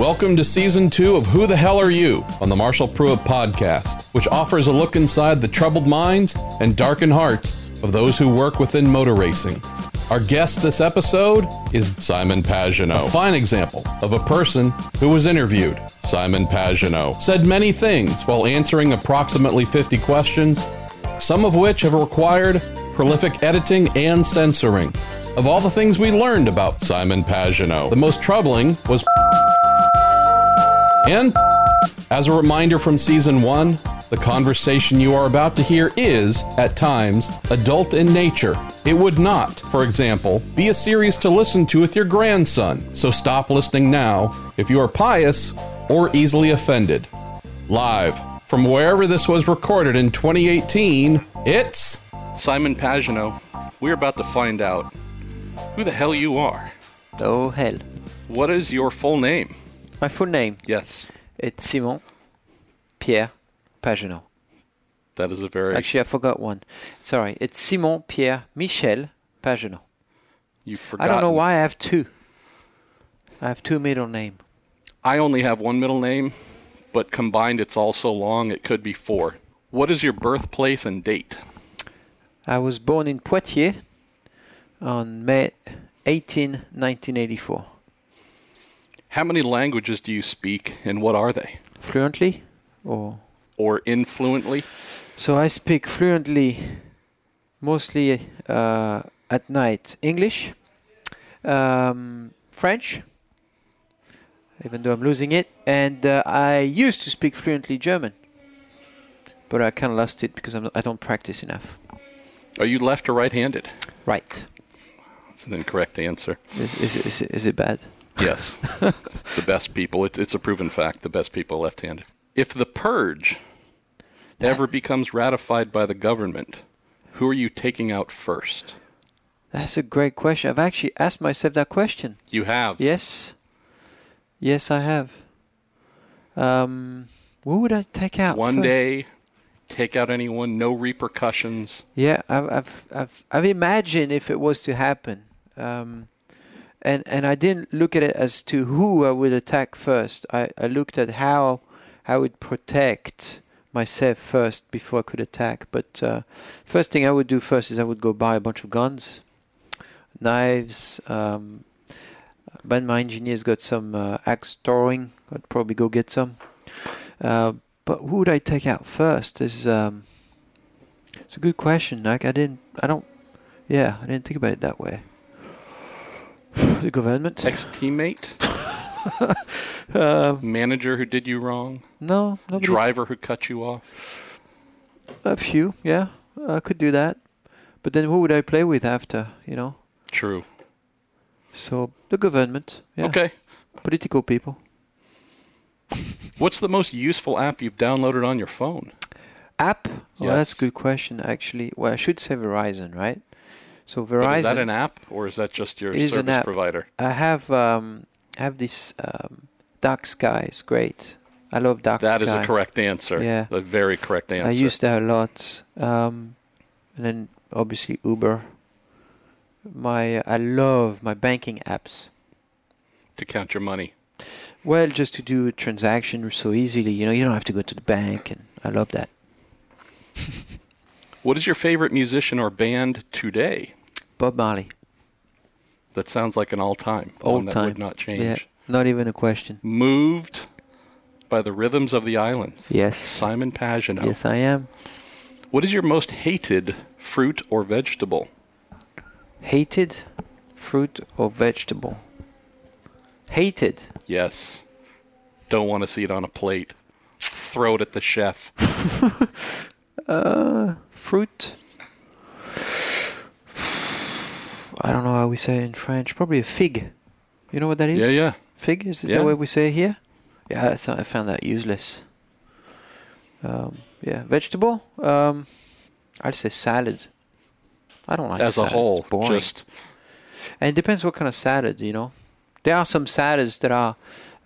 Welcome to season two of Who the Hell Are You on the Marshall Pruett podcast, which offers a look inside the troubled minds and darkened hearts of those who work within motor racing. Our guest this episode is Simon Pagenaud, a fine example of a person who was interviewed. Simon Pagenaud said many things while answering approximately 50 questions, some of which have required prolific editing and censoring. Of all the things we learned about Simon Pagenaud, the most troubling was and as a reminder from season one, the conversation you are about to hear is, at times, adult in nature. It would not, for example, be a series to listen to with your grandson, so stop listening now if you are pious or easily offended. Live from wherever this was recorded in 2018, it's Simon Pagenaud. We're about to find out who the hell you are. Oh hell. What is your full name? My full name Yes, It's Simon Pierre Pagenaud. that is a very. Actually, I forgot one. Sorry, it's Simon Pierre Michel Pagenaud. you forgot. I don't know why I have two. I have two middle name. I only have one middle name, but combined it's all so long it could be four. What is your birthplace and date? I was born in Poitiers on May 18, 1984. How many languages do you speak and what are they? Fluently, or Or influently? so I speak fluently, mostly uh, at night. English, um, French, even though I'm losing it, and uh, I used to speak fluently German, but I kind of lost it because I'm, I don't practice enough. Are you left or right handed? Right? That's an incorrect answer. Is, is, is, is it bad? Yes. the best people, it, it's a proven fact, the best people are left handed. If the purge ever becomes ratified by the government, who are you taking out first? That's a great question. I've actually asked myself that question. You have. Yes. Yes, I have. Um, who would I take out? One first? day, take out anyone, no repercussions. Yeah, I've, I've, I've, I've imagined if it was to happen, um, and and I didn't look at it as to who I would attack first. I, I looked at how I would protect myself first before I could attack. But uh, first thing I would do first is I would go buy a bunch of guns, knives. Um, my engineer's got some uh, axe throwing. I'd probably go get some. Uh, but who would I take out first? Is um, it's a good question. Like I didn't, I don't, yeah, I didn't think about it that way. the government? Ex teammate? Uh, Manager who did you wrong? no, nobody. Driver who cut you off? A few, yeah, I could do that. But then who would I play with after? You know, True. so the government, yeah, Okay. political people. What's the most useful app you've downloaded on your phone? App? Oh, Yes. that's a good question. Actually, well, I should say Verizon, right? So Verizon. is that an app or is that just your It is an service app. provider? I have um, I have this um, Dark Sky. It's great. I love Dark That Sky. is a correct answer. Yeah. A very correct answer. I use that a lot. Um, and then obviously Uber. My I love my banking apps. to count your money. Well, just to do a transaction so easily, you know, you don't have to go to the bank, and I love that. What is your favorite musician or band today? Bob Marley, That sounds like an all-time. All one that would not change. yeah, not even a question. Moved by the rhythms of the islands. Yes, Simon Pagenaud. yes, I am. What is your most hated fruit or vegetable? Hated fruit or vegetable? Hated. Yes. Don't want to see it on a plate. Throw it at the chef. Uh, fruit. I don't know how we say it in French. Probably a fig. You know what that is? Yeah, yeah. Fig is it Yeah. the way we say it here? Yeah, I thought I found that useless. Um, yeah, vegetable. Um, I'd say salad. I don't like As a whole, It's boring. just And it depends what kind of salad, you know. There are some salads that are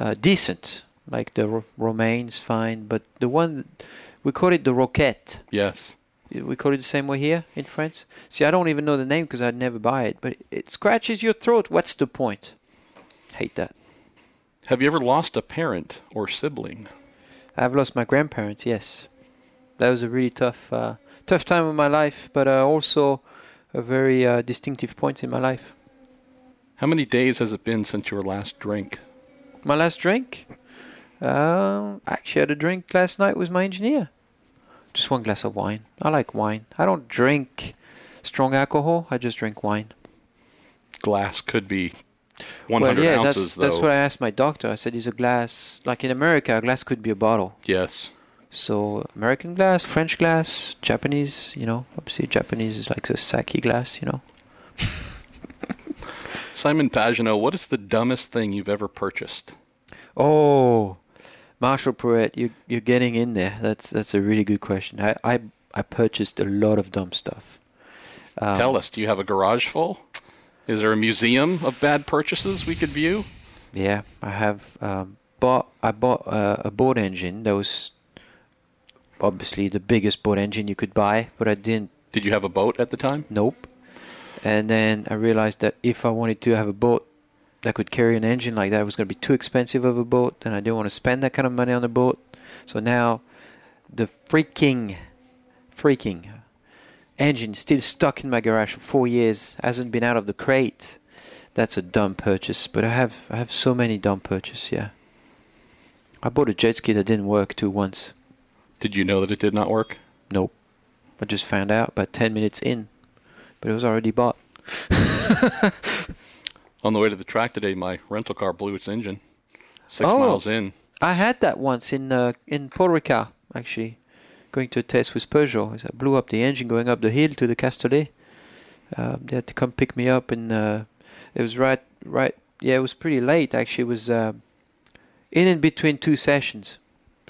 uh, decent, like the ro- romaine's fine, but the one we call it the roquette. yes. We call it the same way here in France. See, I don't even know the name because I'd never buy it, but it scratches your throat. What's the point? Hate that. Have you ever lost a parent or sibling? I've lost my grandparents. Yes, that was a really tough, uh, tough time of my life, but uh, also a very uh, distinctive point in my life. How many days has it been since your last drink? My last drink? Uh, actually, I had a drink last night with my engineer. Just one glass of wine. I like wine. I don't drink strong alcohol. I just drink wine. Glass could be 100 well, yeah, ounces, that's, though. that's what I asked my doctor. I said, is a glass, like in America, a glass could be a bottle. yes. So American glass, French glass, Japanese, you know, obviously Japanese is like a sake glass, you know. Simon Pagenaud, what is the dumbest thing you've ever purchased? Oh, Marshall Pruett, you you're getting in there. That's that's a really good question. I I, I purchased a lot of dumb stuff. Um, Tell us, do you have a garage full? Is there a museum of bad purchases we could view? Yeah, I have um, bought. I bought uh, a boat engine that was obviously the biggest boat engine you could buy, but I didn't. Did you have a boat at the time? Nope. And then I realized that if I wanted to have a boat that could carry an engine like that, it was going to be too expensive of a boat, and I didn't want to spend that kind of money on a boat. So now, the freaking, freaking engine still stuck in my garage for four years, hasn't been out of the crate. That's a dumb purchase, but I have I have so many dumb purchases. Yeah. I bought a jet ski that didn't work too once. Did you know that it did not work? Nope. I just found out about 10 minutes in, but it was already bought. On the way to the track today, my rental car blew its engine. Six Oh. miles in. I had that once in uh, in Paul Ricard, actually, going to a test with Peugeot. I blew up the engine going up the hill to the Castellet. Um, they had to come pick me up, and uh, it was right, right. Yeah, it was pretty late. Actually, it was uh, in and between two sessions.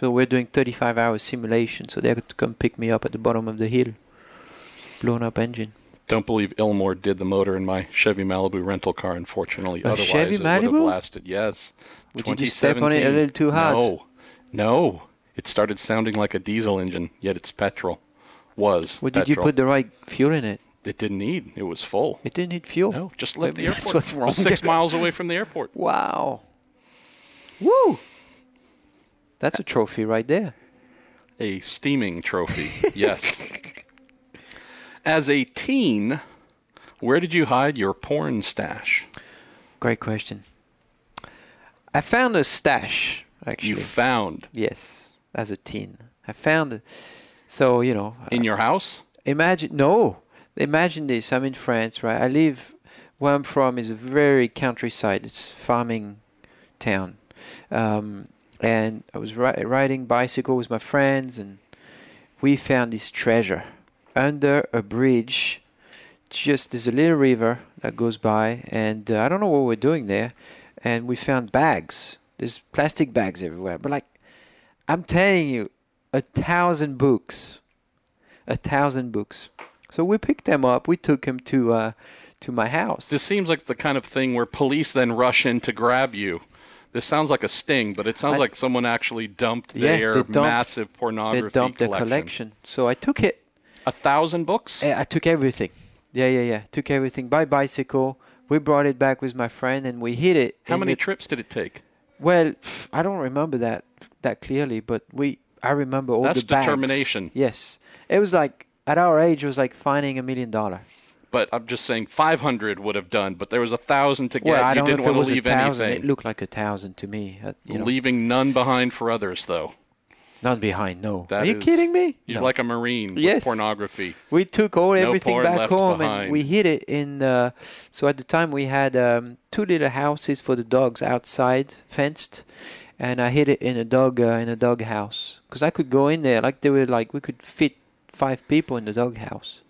So we're doing 35 hour simulation. So they had to come pick me up at the bottom of the hill. Blown up engine. Don't believe Ilmor did the motor in my Chevy Malibu rental car, unfortunately. A Otherwise, Chevy it would have Malibu? lasted. Yes. Would you just step on it a little too hard? No. No. It started sounding like a diesel engine, yet it's petrol. Was. Well, did you put the right fuel in it? It didn't need. It was full. It didn't need fuel. No, just left the Maybe that's what's wrong six miles away from the airport. Wow. Woo! That's a trophy right there. A steaming trophy. yes. As a teen, where did you hide your porn stash? Great question. I found a stash, actually. You found yes, as a teen. I found it. So, you know, in your house? imagine, no, imagine this. I'm in France, right? I live, where I'm from is a very countryside. It's farming town. Um, and I was ri- riding bicycle with my friends, and we found this treasure under a bridge. Just there's a little river that goes by, and uh, I don't know what we're doing there. And we found bags. There's plastic bags everywhere, but like I'm telling you, a thousand books, a thousand books. So we picked them up. We took them to uh, to my house. This seems like the kind of thing where police then rush in to grab you. This sounds like a sting, but it sounds I- like someone actually dumped Yeah, their dumped- massive pornography they dumped collection. collection. So I took it. A thousand books? Eh, I took everything. Yeah, yeah, yeah. Took everything by bicycle. We brought it back with my friend and we hid it. How many trips did it take? Well, I don't remember that that clearly, but we I remember all That's the bags. determination. Yes, it was like at our age, it was like finding a million dollar. But I'm just saying 500 would have done, but there was a thousand to get. Well, I don't know didn't if it want was to leave a thousand. anything. It looked like a thousand to me. uh, you know. Leaving none behind for others, though. None behind. No. That Are you is- kidding me? You're No. like a marine with Yes. pornography. We took all No everything back home behind. and we hid it in. Uh, so at the time we had um, two little houses for the dogs outside, fenced, and I hid it in a dog uh, in a dog house because I could go in there like they were like we could fit five people in the dog house.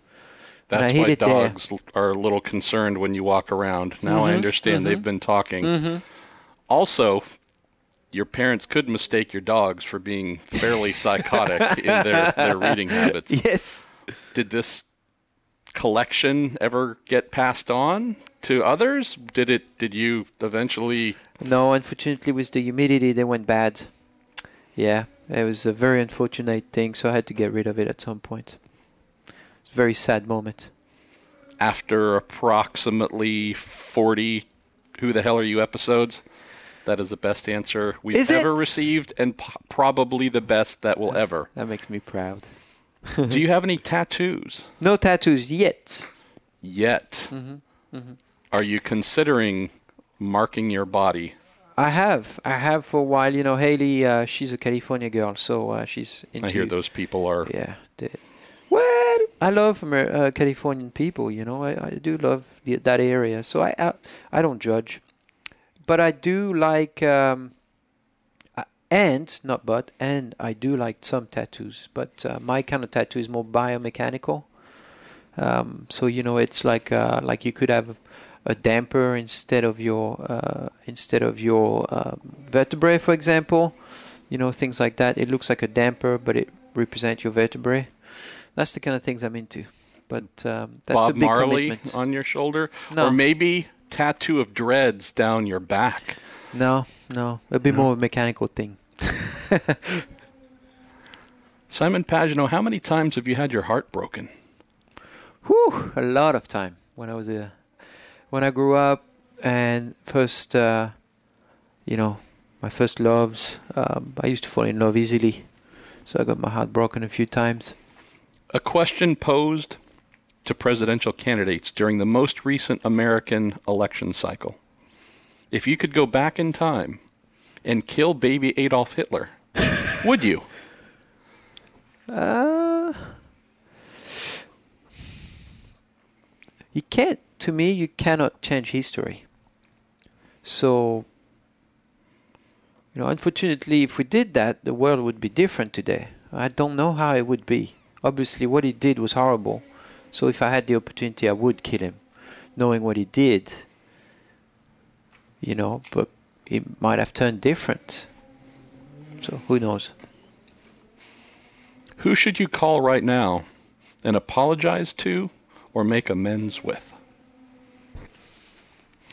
That's why it there. dogs are a little concerned when you walk around. Now I Mhm, understand they've been talking. Mm-hmm. Also, your parents could mistake your dogs for being fairly psychotic in their, their reading habits. Yes. Did this collection ever get passed on to others? Did it? Did you eventually? No, unfortunately, with the humidity, they went bad. Yeah, it was a very unfortunate thing, so I had to get rid of it at some point. It's a very sad moment. After approximately 40 Who the Hell Are You episodes, That is the best answer we've Is it? ever received, and p- probably the best that will ever. That makes me proud. Do you have any tattoos No tattoos yet. yet? Mm-hmm. Are you considering marking your body? I have, I have for a while. You know, Haley, uh, she's a California girl, so uh, she's into. I hear those people are. Yeah. The, well, I love Amer- uh, Californian people. You know, I, I do love the, that area, so I, I I don't judge, but I do like um, uh, and not but and I do like some tattoos, but uh, my kind of tattoo is more biomechanical. Um, so you know, it's like uh, like you could have a damper instead of your uh, instead of your um, vertebrae, for example. You know, things like that. It looks like a damper, but it represents your vertebrae. That's the kind of things I'm into. But um, that's a Bob big Marley commitment. on your shoulder, No. or maybe tattoo of dreads down your back. No, no, it'd be more of a mechanical thing. Simon Pagenaud, how many times have you had your heart broken? Whew, a lot of time when I was a, when I grew up and first, uh, you know, my first loves. Um, I used to fall in love easily, so I got my heart broken a few times. A question posed to presidential candidates during the most recent American election cycle. If you could go back in time and kill baby Adolf Hitler, would you? Uh, you can't. To me, you cannot change history. So, you know, unfortunately, if we did that, the world would be different today. I don't know how it would be. Obviously, what he did was horrible. So, if I had the opportunity, I would kill him, knowing what he did. You know, but it might have turned different. So, who knows? Who should you call right now and apologize to or make amends with?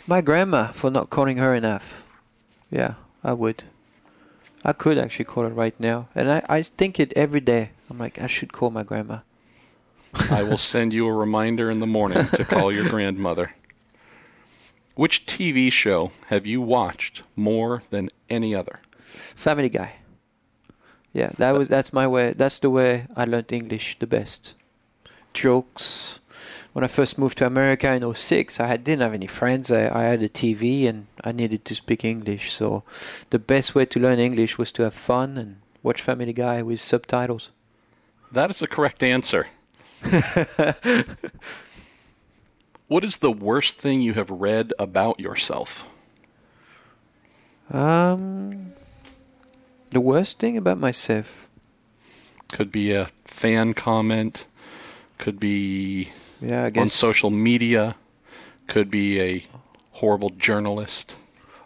My grandma for not calling her enough. Yeah, I would. I could actually call her right now. And I, I think it every day. I'm like, I should call my grandma. I will send you a reminder in the morning to call your grandmother. Which TV show have you watched more than any other? Family Guy. Yeah, that was that's my way. That's the way I learned English the best. Jokes. When I first moved to America in 06, I had, didn't have any friends. I, I had a TV and I needed to speak English. So the best way to learn English was to have fun and watch Family Guy with subtitles. That is the correct answer. what is the worst thing you have read about yourself? Um, the worst thing about myself, Could be a fan comment, could be yeah, on social media, could be a horrible journalist.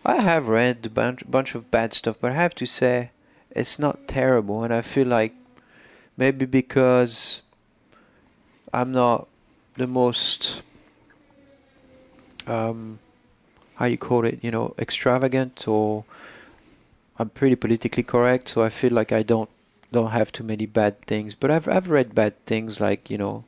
I have read a bunch, bunch of bad stuff, but I have to say it's not terrible, and I feel like maybe because I'm not the most um, how you call it, you know, extravagant, or I'm pretty politically correct, so I feel like I don't don't have too many bad things. But I've I've read bad things like you know,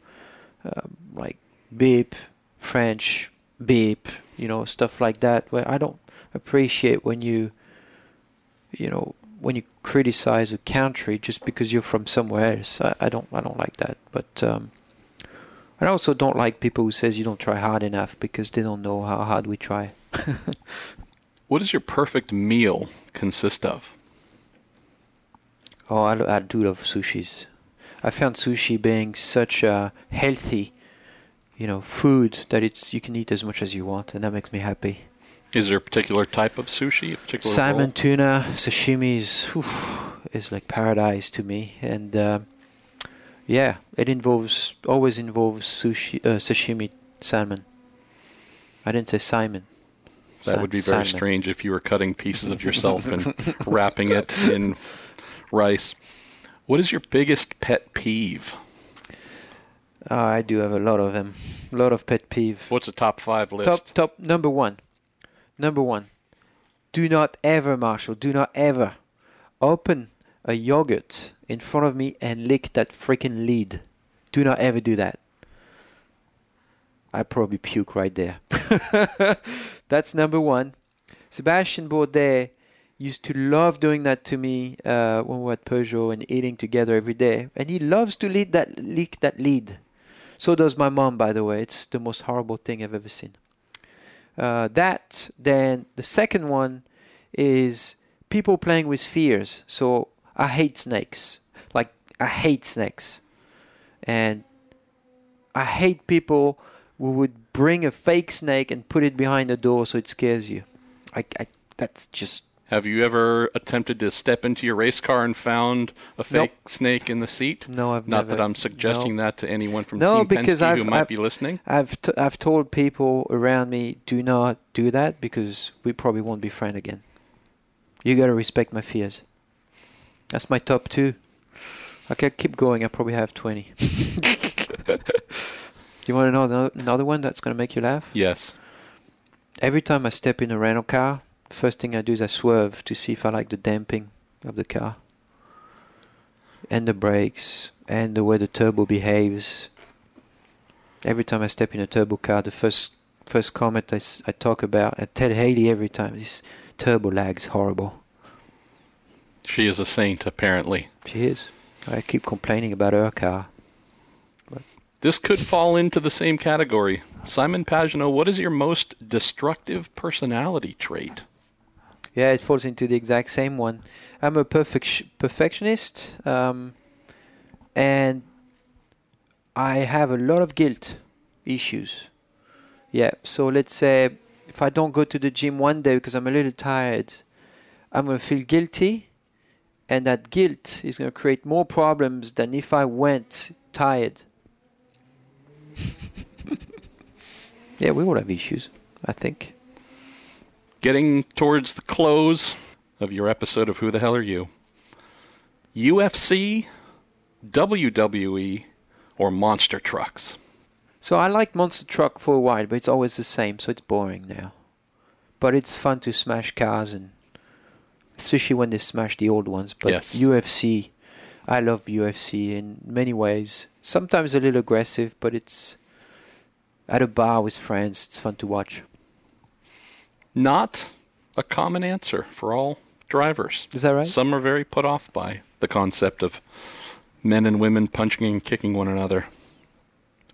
um, like beep, French beep, you know, stuff like that. Where I don't appreciate when you, you know, when you criticize a country just because you're from somewhere else. I, I don't I don't like that. But um, I also don't like people who says you don't try hard enough because they don't know how hard we try. What does your perfect meal consist of? Oh, I, I do love sushis. I found sushi being such a healthy, you know, food that it's you can eat as much as you want, and that makes me happy. Is there a particular type of sushi? A particular Salmon, roll? tuna, sashimi is whew, is like paradise to me, and uh, yeah, it involves always involves sushi, uh, sashimi, salmon. I didn't say Simon. That Sa- would be very salmon. strange if you were cutting pieces of yourself and wrapping it in rice. What is your biggest pet peeve? Oh, I do have a lot of them. A lot of pet peeve. What's the top five list? Top top number one. Number one. Do not ever, Marshall, do not ever open a yogurt in front of me and lick that freaking lid. Do not ever do that. I probably puke right there. That's number one. Sebastien Bourdais used to love doing that to me uh, when we were at Peugeot and eating together every day. And he loves to lead that leak that lead. So does my mom, by the way. It's the most horrible thing I've ever seen. Uh, that then the second one is people playing with fears. So I hate snakes. Like I hate snakes, and I hate people who would bring a fake snake and put it behind the door so it scares you. I, I that's just have you ever attempted to step into your race car and found a fake Nope. snake in the seat? no. I've Not never, that I'm suggesting no. that to anyone from No, Team because Penske I've- who might I've- be listening. I've t- I've told people around me do not do that because we probably won't be friends again. You gotta respect my fears. That's my top two. Okay, keep going. I probably have twenty. you want to know another one that's gonna make you laugh? Yes. Every time I step in a rental car, first thing I do is I swerve to see if I like the damping of the car, and the brakes, and the way the turbo behaves. Every time I step in a turbo car, the first first comment I, s- I talk about, I tell Haley every time, this turbo lag's horrible. She is a saint, apparently. She is. I keep complaining about her car. This could fall into the same category. Simon Pagenaud, what is your most destructive personality trait? Yeah, it falls into the exact same one. I'm a perfect perfectionist, um, and I have a lot of guilt issues. Yeah, so let's say if I don't go to the gym one day because I'm a little tired, I'm gonna feel guilty, and that guilt is gonna create more problems than if I went tired. yeah, we all have issues, I think. Getting towards the close of your episode of Who the Hell Are You? UFC, WWE, or monster trucks? So I liked Monster Truck for a while, but it's always the same, so it's boring now. But it's fun to smash cars and especially when they smash the old ones. But Yes. UFC, I love UFC in many ways. Sometimes a little aggressive, but it's at a bar with friends. It's fun to watch. Not a common answer for all drivers. Is that right? Some are very put off by the concept of men and women punching and kicking one another.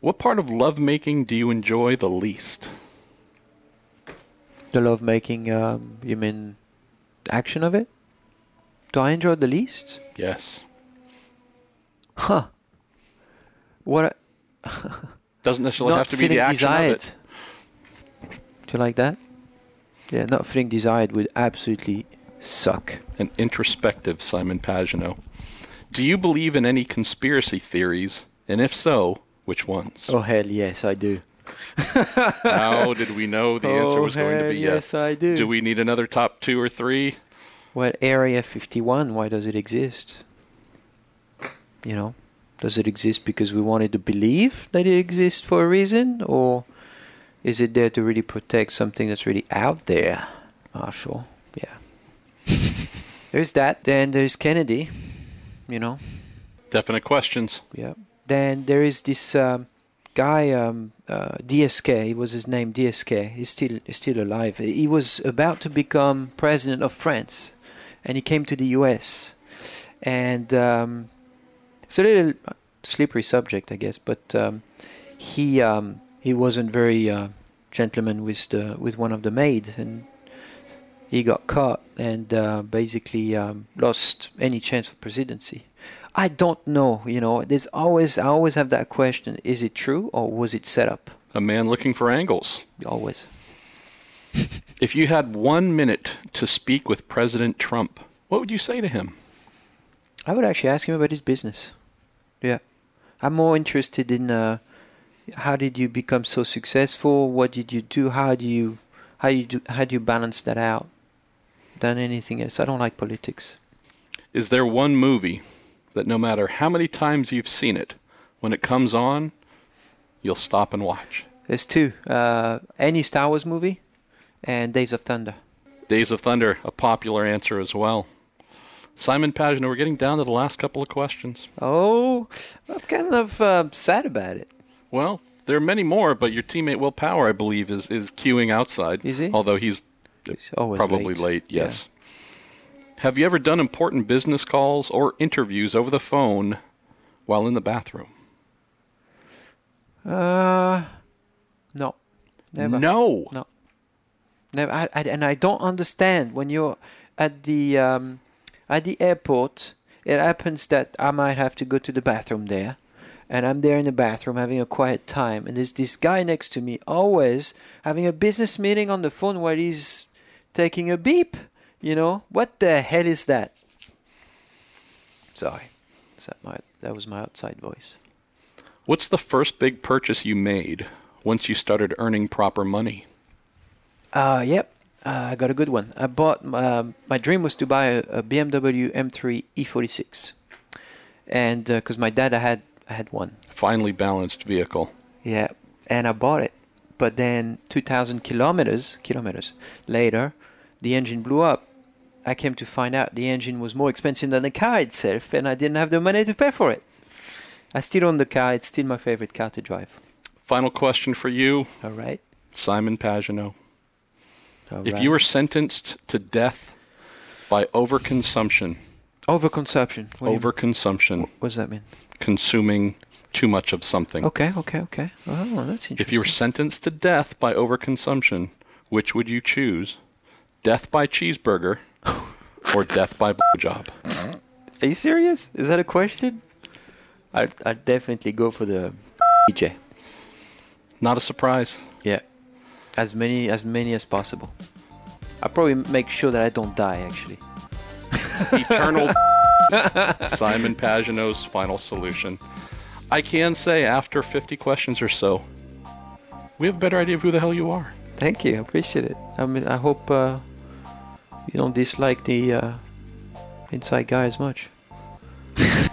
What part of lovemaking do you enjoy the least? The love making, um, you mean action of it? Do I enjoy the least? Yes. Huh. What? Doesn't necessarily have to be the action desired. of it. Do you like that? Yeah, not feeling desired would absolutely suck. An introspective Simon Pagenaud. Do you believe in any conspiracy theories? And if so, which ones? Oh hell yes, I do. How did we know the answer Oh, was going to be yes, yes? I do. Do we need another top two or three? Well, Area 51, why does it exist? You know, does it exist because we wanted to believe that it exists for a reason, or is it there to really protect something that's really out there? Marshall, yeah. there's that. Then there's Kennedy, you know. Definite questions. Yeah. Then there is this um, guy, um, uh, DSK. He was his name, DSK. He's still he's still alive. He was about to become president of France, and he came to the U.S. And um, it's a little slippery subject, I guess. But um, he um, he wasn't very uh, gentleman with the with one of the maids, and he got caught and uh, basically um, lost any chance of presidency. I don't know. You know, there's always I always have that question: Is it true or was it set up? A man looking for angles. Always. If you had one minute to speak with President Trump, what would you say to him? I would actually ask him about his business. Yeah, I'm more interested in uh, how did you become so successful? What did you do? How do you how you do, how do you balance that out? Than anything else. I don't like politics. Is there one movie that no matter how many times you've seen it, when it comes on, you'll stop and watch? There's two. Uh, any Star Wars movie, and Days of Thunder. Days of Thunder, a popular answer as well. Simon Pagenaud, we're getting down to the last couple of questions. Oh, I'm kind of uh, sad about it. Well, there are many more, but your teammate Will Power, I believe, is, is queuing outside. Is he? Although he's He's always Probably late. late, yes. Have you ever done important business calls or interviews over the phone while in the bathroom? Uh, no, never. No. No. Never. I, I, and I don't understand when you're at the um, at the airport. It happens that I might have to go to the bathroom there, and I'm there in the bathroom having a quiet time, and there's this guy next to me always having a business meeting on the phone while he's taking a beep. You know what the hell is that? Sorry, is that my that was my outside voice. What's the first big purchase you made once you started earning proper money? Uh, yep. Uh, I got a good one. I bought. Um, my dream was to buy a, a BMW M3 E46, and because my dad I had I had one. Finely balanced vehicle. Yeah, and I bought it, but then 2,000 kilometers kilometers later, the engine blew up. I came to find out the engine was more expensive than the car itself, and I didn't have the money to pay for it. I still own the car. It's still my favorite car to drive. Final question for you, All right. Simon Pagenaud. All If right. you were sentenced to death by overconsumption, overconsumption, what overconsumption, what does that mean? consuming too much of something. Okay, okay, okay. Oh, that's interesting. If you were sentenced to death by overconsumption, which would you choose? Death by cheeseburger or death by blowjob? Are you serious? Is that a question? I'd, I'd definitely go for the DJ. Not a surprise. Yeah. As many as many as possible. I probably make sure that I don't die actually. Eternal Simon Pagenaud's final solution. I can say after 50 questions or so, we have a better idea of who the hell you are. Thank you. I appreciate it. I mean I hope uh, you don't dislike the uh, inside guy as much.